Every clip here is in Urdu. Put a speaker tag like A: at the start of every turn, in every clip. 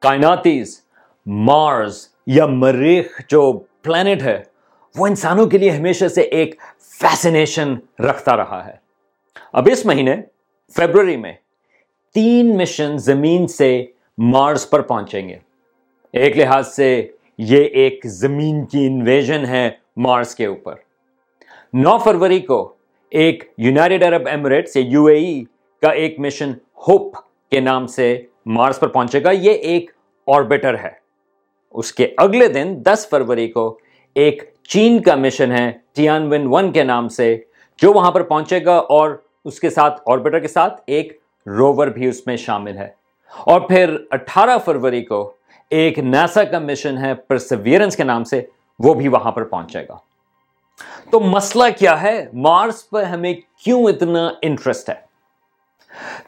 A: کائناتیز مارز یا مریخ جو پلانٹ ہے، وہ انسانوں کے لیے ہمیشہ سے ایک فیسنیشن رکھتا رہا ہے۔ اب اس مہینے، فیبرری میں، تین مشن زمین سے مارس پر پہنچیں گے۔ ایک لحاظ سے، یہ ایک زمین کی انویژن ہے مارس کے اوپر۔ نو فروری کو ایک یونائٹڈ عرب ایمریٹس یا یو اے ای کا ایک مشن ہوپ کے نام سے مارس پر پہنچے گا، یہ ایک آربیٹر ہے۔ اس کے اگلے دن دس فروری کو ایک چین کا مشن ہے ٹیان ون ون کے نام سے، جو وہاں پر پہنچے گا اور اس کے ساتھ، آربیٹر کے ساتھ ایک روور بھی اس میں شامل ہے۔ اور پھر اٹھارہ فروری کو ایک ناسا کا مشن ہے پرسویرنس کے نام سے، وہ بھی وہاں پر پہنچے گا۔ تو مسئلہ کیا ہے؟ مارس پر ہمیں کیوں اتنا انٹرسٹ ہے؟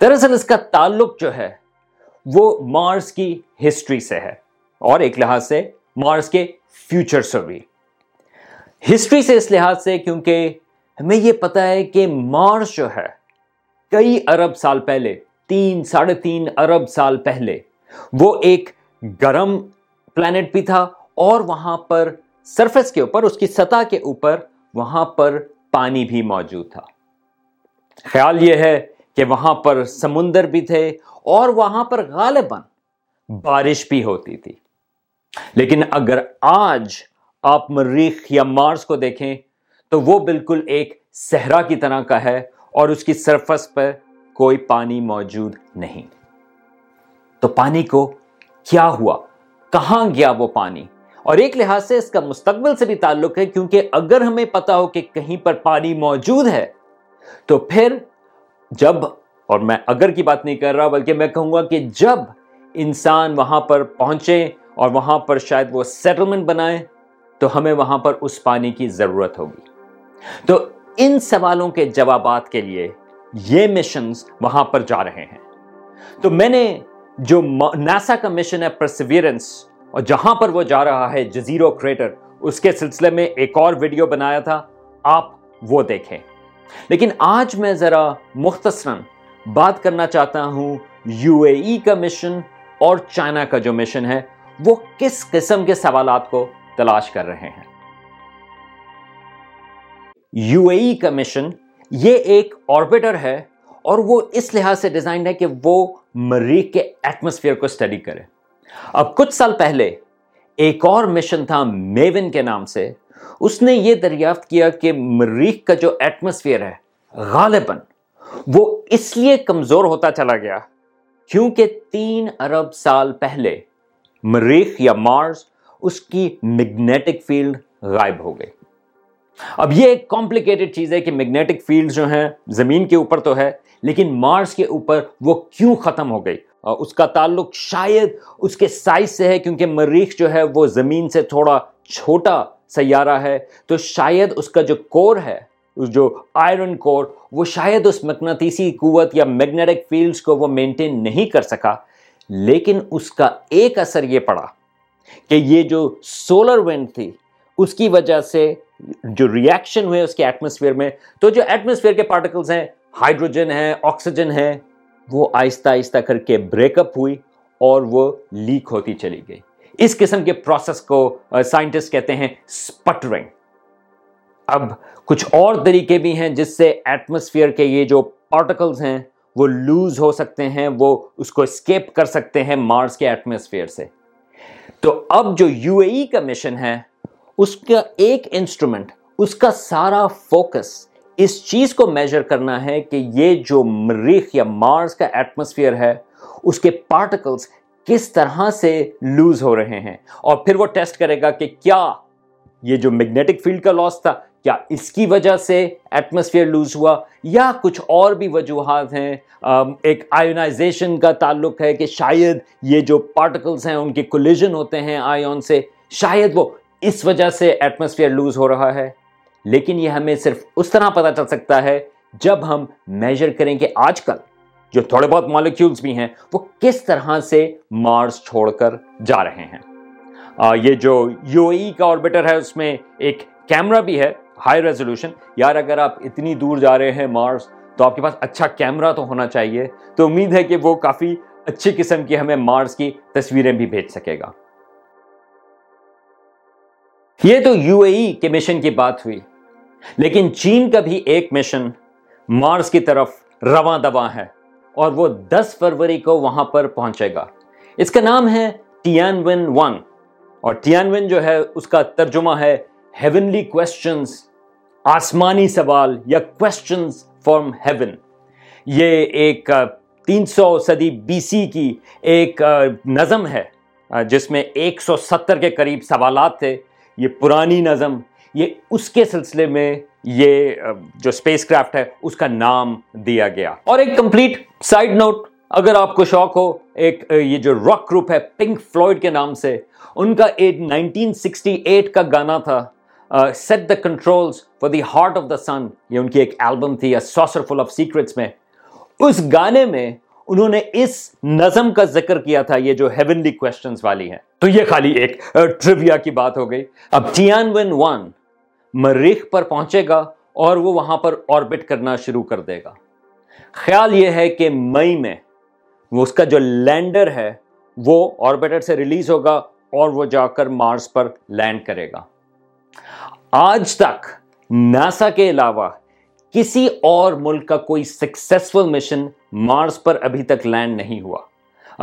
A: دراصل اس کا تعلق جو ہے وہ مارس کی ہسٹری سے ہے اور ایک لحاظ سے مارس کے فیوچر سے بھی۔ ہسٹری سے اس لحاظ سے کیونکہ ہمیں یہ پتا ہے کہ مارس جو ہے، کئی ارب سال پہلے، تین، ساڑھے تین ارب سال پہلے، وہ ایک گرم پلانٹ بھی تھا اور وہاں پر سرفس کے اوپر، اس کی سطح کے اوپر، وہاں پر پانی بھی موجود تھا۔ خیال یہ ہے کہ وہاں پر سمندر بھی تھے اور وہاں پر غالباً بارش بھی ہوتی تھی۔ لیکن اگر آج آپ مریخ یا مارس کو دیکھیں تو وہ بالکل ایک صحرا کی طرح کا ہے اور اس کی سرفس پر کوئی پانی موجود نہیں۔ تو پانی کو کیا ہوا؟ کہاں گیا وہ پانی؟ اور ایک لحاظ سے اس کا مستقبل سے بھی تعلق ہے، کیونکہ اگر ہمیں پتا ہو کہ کہیں پر پانی موجود ہے، تو پھر جب، اور میں اگر کی بات نہیں کر رہا، بلکہ میں کہوں گا کہ جب انسان وہاں پر پہنچے اور وہاں پر شاید وہ سیٹلمنٹ بنائے، تو ہمیں وہاں پر اس پانی کی ضرورت ہوگی۔ تو ان سوالوں کے جوابات کے لیے یہ مشنز وہاں پر جا رہے ہیں۔ تو میں نے جو ناسا کا مشن ہے پرسیویرنس اور جہاں پر وہ جا رہا ہے جزیرو کریٹر اس کے سلسلے میں ایک اور ویڈیو بنایا تھا، آپ وہ دیکھیں۔ لیکن آج میں ذرا مختصراً بات کرنا چاہتا ہوں یو اے ای کا مشن اور چائنا کا جو مشن ہے، وہ کس قسم کے سوالات کو تلاش کر رہے ہیں؟ یو اے ای کا مشن یہ ایک آربیٹر ہے اور وہ اس لحاظ سے ڈیزائنڈ ہے کہ وہ مریخ کے ایٹماسفیئر کو اسٹڈی کرے۔ اب کچھ سال پہلے ایک اور مشن تھا میون کے نام سے اس نے یہ دریافت کیا کہ مریخ کا جو ایٹماسفیئر ہے، غالباً وہ اس لیے کمزور ہوتا چلا گیا کیونکہ تین ارب سال پہلے مریخ یا مارس اس کی میگنیٹک فیلڈ غائب ہو گئی۔ اب یہ ایک کمپلیکیٹڈ چیز ہے کہ میگنیٹک فیلڈ جو ہیں، زمین کے اوپر تو ہے، لیکن مارس کے اوپر وہ کیوں ختم ہو گئی؟ اس کا تعلق شاید اس کے سائز سے ہے، کیونکہ مریخ جو ہے وہ زمین سے تھوڑا چھوٹا سیارہ ہے، تو شاید اس کا جو کور ہے جو آئرن کور وہ شاید اس مقناطیسی قوت یا میگنیٹک فیلڈز کو وہ مینٹین نہیں کر سکا، لیکن اس کا ایک اثر یہ پڑا کہ یہ جو سولر وینڈ تھی، اس کی وجہ سے جو ریئیکشن ہوئے اس کے ایٹماسفیئر میں، تو جو ایٹماسفیئر کے پارٹیکلز ہیں ہائیڈروجن ہے آکسیجن ہے وہ آہستہ آہستہ کر کے بریک اپ ہوئی اور وہ لیک ہوتی چلی گئی۔ اس قسم کے پروسیس کو سائنٹسٹ کہتے ہیں سپٹرنگ اب کچھ اور طریقے بھی ہیں جس سے ایٹماسفیئر کے یہ جو پارٹیکلز ہیں وہ لوز ہو سکتے ہیں، وہ اس کو اسکیپ کر سکتے ہیں مارس کے ایٹماسفیئر سے. تو اب جو یو اے ای کا مشن ہے، اس کا ایک انسٹرومنٹ اس کا سارا فوکس اس چیز کو میجر کرنا ہے کہ یہ جو مریخ یا مارس کا ایٹماسفیئر ہے، اس کے پارٹیکلز کس طرح سے لوز ہو رہے ہیں؟ اور پھر وہ ٹیسٹ کرے گا کہ کیا یہ جو میگنیٹک فیلڈ کا لاس تھا، کیا اس کی وجہ سے ایٹماسفیئر لوز ہوا؟ یا کچھ اور بھی وجوہات ہیں؟ ایک آئونائزیشن کا تعلق ہے کہ شاید یہ جو پارٹیکلز ہیں، ان کے کولیجن ہوتے ہیں آئیون سے، شاید وہ اس وجہ سے ایٹماسفیئر لوز ہو رہا ہے۔ لیکن یہ ہمیں صرف اس طرح پتا چل سکتا ہے جب ہم میجر کریں کہ آج کل جو تھوڑے بہت مالیکیولز بھی ہیں، وہ کس طرح سے مارس چھوڑ کر جا رہے ہیں؟ یہ جو یو ای کا آربیٹر ہے، اس میں ایک کیمرہ بھی ہے ہائی ریزولوشن یار، اگر آپ اتنی دور جا رہے ہیں مارس تو آپ کے پاس اچھا کیمرہ تو ہونا چاہیے۔ تو امید ہے کہ وہ کافی اچھی قسم کی ہمیں مارس کی تصویریں بھی بھیج سکے گا۔ یہ تو یو اے ای کے مشن کی بات ہوئی۔ لیکن چین کا بھی ایک مشن مارس کی طرف رواں دواں ہے۔ اور وہ دس فروری کو وہاں پر پہنچے گا۔ اس کا نام ہے ٹیان ون۔ ون اور ٹیان ون جو ہے، اس کا ترجمہ ہے ہیونلی کوشچنز آسمانی سوال یا کوشچنز فرام ہیون یہ ایک تین سو صدی بی سی کی ایک نظم ہے، جس میں ایک سو ستر کے قریب سوالات تھے۔ یہ پرانی نظم، یہ اس کے سلسلے میں یہ جو اسپیس کرافٹ ہے، اس کا نام دیا گیا۔ اور ایک کمپلیٹ سائڈ نوٹ، اگر آپ کو شوق ہو، ایک یہ جو راک گروپ ہے، پنک فلوئڈ کے نام سے، ان کا ایک نائنٹین سکسٹی ایٹ کا گانا تھا set the controls for the heart of the sun یہ ان کی ایک البم تھی سوسر فل آف سیکرٹس میں۔ اس گانے میں انہوں نے اس نظم کا ذکر کیا تھا، یہ جو ہیونلی کوشچنز والی ہیں۔ تو یہ خالی ایک ٹریویا کی بات ہو گئی۔ اب ٹیان ون ون مریخ پر پہنچے گا اور وہ وہاں پر آربٹ کرنا شروع کر دے گا۔ خیال یہ ہے کہ مئی میں وہ اس کا جو لینڈر ہے، وہ آربیٹر سے ریلیز ہوگا اور وہ جا کر مارس پر لینڈ کرے گا۔ آج تک ناسا کے علاوہ کسی اور ملک کا کوئی سکسیسفل مشن مارس پر ابھی تک لینڈ نہیں ہوا۔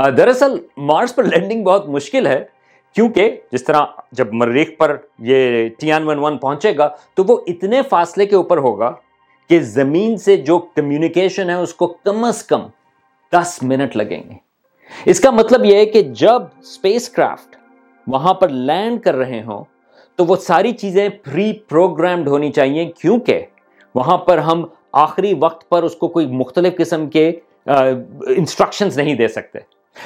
A: دراصل مارس پر لینڈنگ بہت مشکل ہے۔ کیونکہ جس طرح جب مریخ پر یہ ٹیان ون ون پہنچے گا، تو وہ اتنے فاصلے کے اوپر ہوگا کہ زمین سے جو کمیونیکیشن ہے، اس کو کم از کم دس منٹ لگیں گے۔ اس کا مطلب یہ ہے کہ جب اسپیس کرافٹ وہاں پر لینڈ کر رہے ہوں، تو وہ ساری چیزیں پری پروگرامڈ ہونی چاہیے، کیونکہ وہاں پر ہم آخری وقت پر اس کو کوئی مختلف قسم کے انسٹرکشنز نہیں دے سکتے۔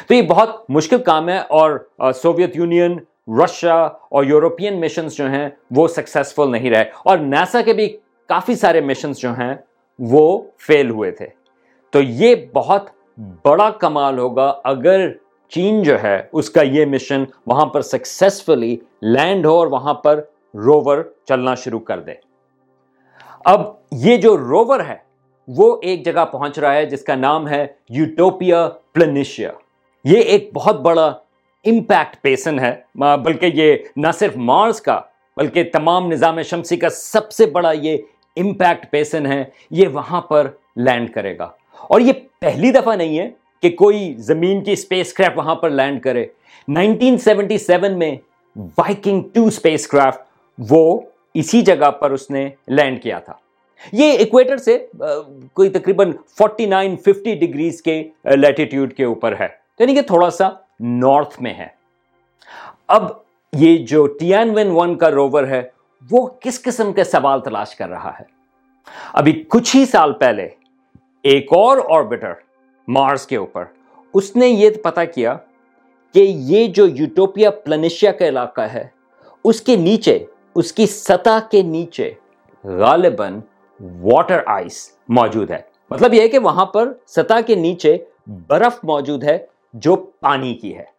A: تو یہ بہت مشکل کام ہے اور سوویت یونین رشیا اور یورپین مشنز جو ہیں وہ سکسیسفل نہیں رہے اور نیسا کے بھی کافی سارے مشنز جو ہیں وہ فیل ہوئے تھے۔ تو یہ بہت بڑا کمال ہوگا اگر چین جو ہے اس کا یہ مشن وہاں پر سکسیسفلی لینڈ ہو اور وہاں پر روور چلنا شروع کر دے۔ اب یہ جو روور ہے وہ ایک جگہ پہنچ رہا ہے جس کا نام ہے یوٹوپیا پلنیشیا یہ ایک بہت بڑا امپیکٹ پیسن ہے۔ بلکہ یہ نہ صرف مارس کا، بلکہ تمام نظام شمسی کا سب سے بڑا یہ امپیکٹ پیسن ہے۔ یہ وہاں پر لینڈ کرے گا۔ اور یہ پہلی دفعہ نہیں ہے کہ کوئی زمین کی اسپیس کرافٹ وہاں پر لینڈ کرے۔ نائنٹین سیونٹی سیون میں وائکنگ ٹو اسپیس کرافٹ وہ اسی جگہ پر اس نے لینڈ کیا تھا۔ یہ ایکویٹر سے کوئی تقریباً فورٹی نائن ففٹی ڈگریز کے لیٹیٹیوڈ کے اوپر ہے۔ یعنی کہ تھوڑا سا نارتھ میں ہے۔ اب یہ جو ٹیان ون ون کا روور ہے، وہ کس قسم کے سوال تلاش کر رہا ہے؟ ابھی کچھ ہی سال پہلے ایک اور آربیٹر مارس کے اوپر اس نے یہ پتا کیا کہ یہ جو یوٹوپیا پلنیشیا کا علاقہ ہے، اس کے نیچے، اس کی سطح کے نیچے غالباً واٹر آئس موجود ہے۔ مطلب یہ کہ وہاں پر سطح کے نیچے برف موجود ہے جو پانی کی ہے۔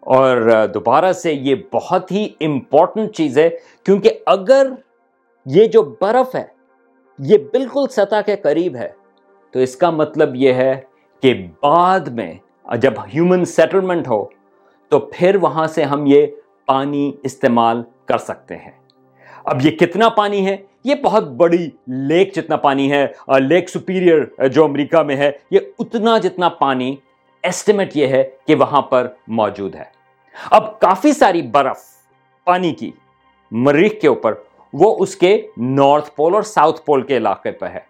A: اور دوبارہ سے یہ بہت ہی امپورٹنٹ چیز ہے، کیونکہ اگر یہ جو برف ہے، یہ بالکل سطح کے قریب ہے، تو اس کا مطلب یہ ہے کہ بعد میں جب ہیومن سیٹلمنٹ ہو، تو پھر وہاں سے ہم یہ پانی استعمال کر سکتے ہیں۔ اب یہ کتنا پانی ہے؟ یہ بہت بڑی لیک جتنا پانی ہے لیک سپیریئر جو امریکہ میں ہے، یہ اتنا جتنا پانی ایسٹیمیٹ یہ ہے کہ وہاں پر موجود ہے۔ اب کافی ساری برف پانی کی مریخ کے اوپر، وہ اس کے نارتھ پول اور ساؤتھ پول کے علاقے پہ ہے۔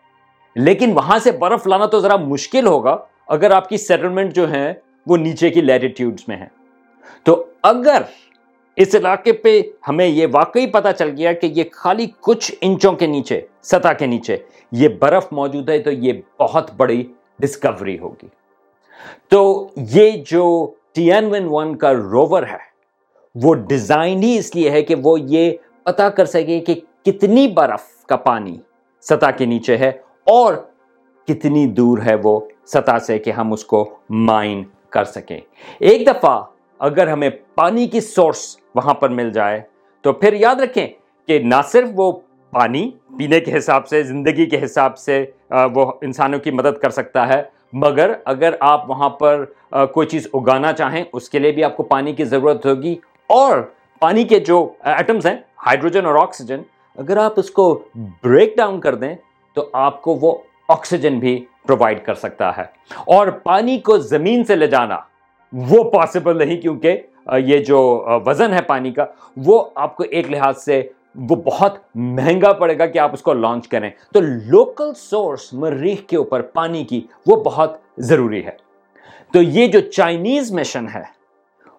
A: لیکن وہاں سے برف لانا تو ذرا مشکل ہوگا اگر آپ کی سیٹلمنٹ جو ہیں وہ نیچے کی لیٹیٹیوڈز میں ہیں۔ تو اگر اس علاقے پہ ہمیں یہ واقعی پتا چل گیا کہ یہ خالی کچھ انچوں کے نیچے، سطح کے نیچے یہ برف موجود ہے، تو یہ بہت بڑی ڈسکوری ہوگی۔ تو یہ جو ٹی این ون ون کا روور ہے، وہ ڈیزائن ہی اس لیے ہے کہ وہ یہ پتا کر سکے کہ کتنی برف کا پانی سطح کے نیچے ہے اور کتنی دور ہے وہ سطح سے کہ ہم اس کو مائن کر سکیں۔ ایک دفعہ اگر ہمیں پانی کی سورس وہاں پر مل جائے، تو پھر یاد رکھیں کہ نہ صرف وہ پانی پینے کے حساب سے، زندگی کے حساب سے وہ انسانوں کی مدد کر سکتا ہے مگر اگر آپ وہاں پر کوئی چیز اگانا چاہیں، اس کے لیے بھی آپ کو پانی کی ضرورت ہوگی۔ اور پانی کے جو ایٹمز ہیں ہائیڈروجن اور آکسیجن اگر آپ اس کو بریک ڈاؤن کر دیں، تو آپ کو وہ آکسیجن بھی پرووائڈ کر سکتا ہے۔ اور پانی کو زمین سے لے جانا، وہ پاسبل نہیں کیونکہ یہ جو وزن ہے پانی کا، وہ آپ کو ایک لحاظ سے وہ بہت مہنگا پڑے گا کہ آپ اس کو لانچ کریں۔ تو لوکل سورس مریخ کے اوپر پانی کی وہ بہت ضروری ہے۔ تو یہ جو چائنیز مشن ہے،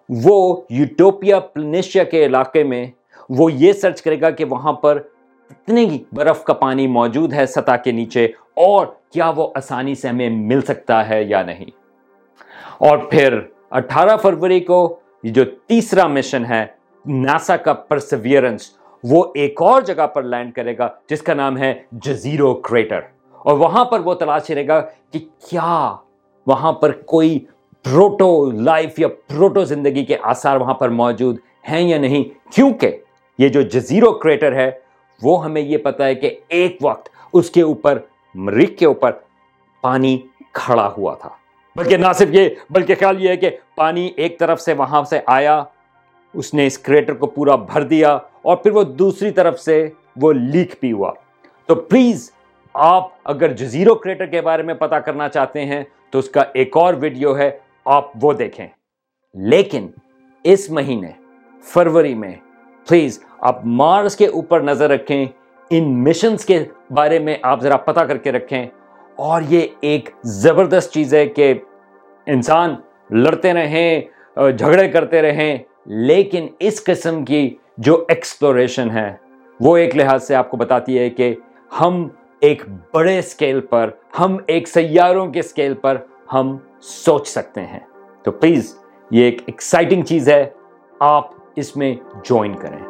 A: وہ یوٹوپیا پلنیشیا کے علاقے میں وہ یہ سرچ کرے گا کہ وہاں پر کتنے برف کا پانی موجود ہے سطح کے نیچے اور کیا وہ آسانی سے ہمیں مل سکتا ہے یا نہیں۔ اور پھر اٹھارہ فروری کو یہ جو تیسرا مشن ہے ناسا کا پرسویئرنس وہ ایک اور جگہ پر لینڈ کرے گا جس کا نام ہے جزیرو کریٹر۔ اور وہاں پر وہ تلاش کرے گا کہ کیا وہاں پر کوئی پروٹو لائف یا پروٹو زندگی کے آثار وہاں پر موجود ہیں یا نہیں۔ کیونکہ یہ جو جزیرو کریٹر ہے، وہ ہمیں یہ پتا ہے کہ ایک وقت اس کے اوپر، مریخ کے اوپر پانی کھڑا ہوا تھا۔ بلکہ نہ صرف یہ، بلکہ خیال یہ ہے کہ پانی ایک طرف سے وہاں سے آیا، اس نے اس کریٹر کو پورا بھر دیا۔ اور پھر وہ دوسری طرف سے وہ لیک بھی ہوا۔ تو پلیز آپ اگر جزیرو کریٹر کے بارے میں پتا کرنا چاہتے ہیں تو اس کا ایک اور ویڈیو ہے، آپ وہ دیکھیں۔ لیکن اس مہینے، فروری میں، پلیز آپ مارس کے اوپر نظر رکھیں، ان مشنز کے بارے میں آپ ذرا پتا کر کے رکھیں۔ اور یہ ایک زبردست چیز ہے کہ انسان لڑتے رہیں، جھگڑے کرتے رہیں، لیکن اس قسم کی جو ایکسپلوریشن ہے، وہ ایک لحاظ سے آپ کو بتاتی ہے کہ ہم ایک بڑے اسکیل پر، ہم ایک سیاروں کے اسکیل پر ہم سوچ سکتے ہیں۔ تو پلیز یہ ایک ایکسائٹنگ چیز ہے۔ آپ اس میں جوائن کریں۔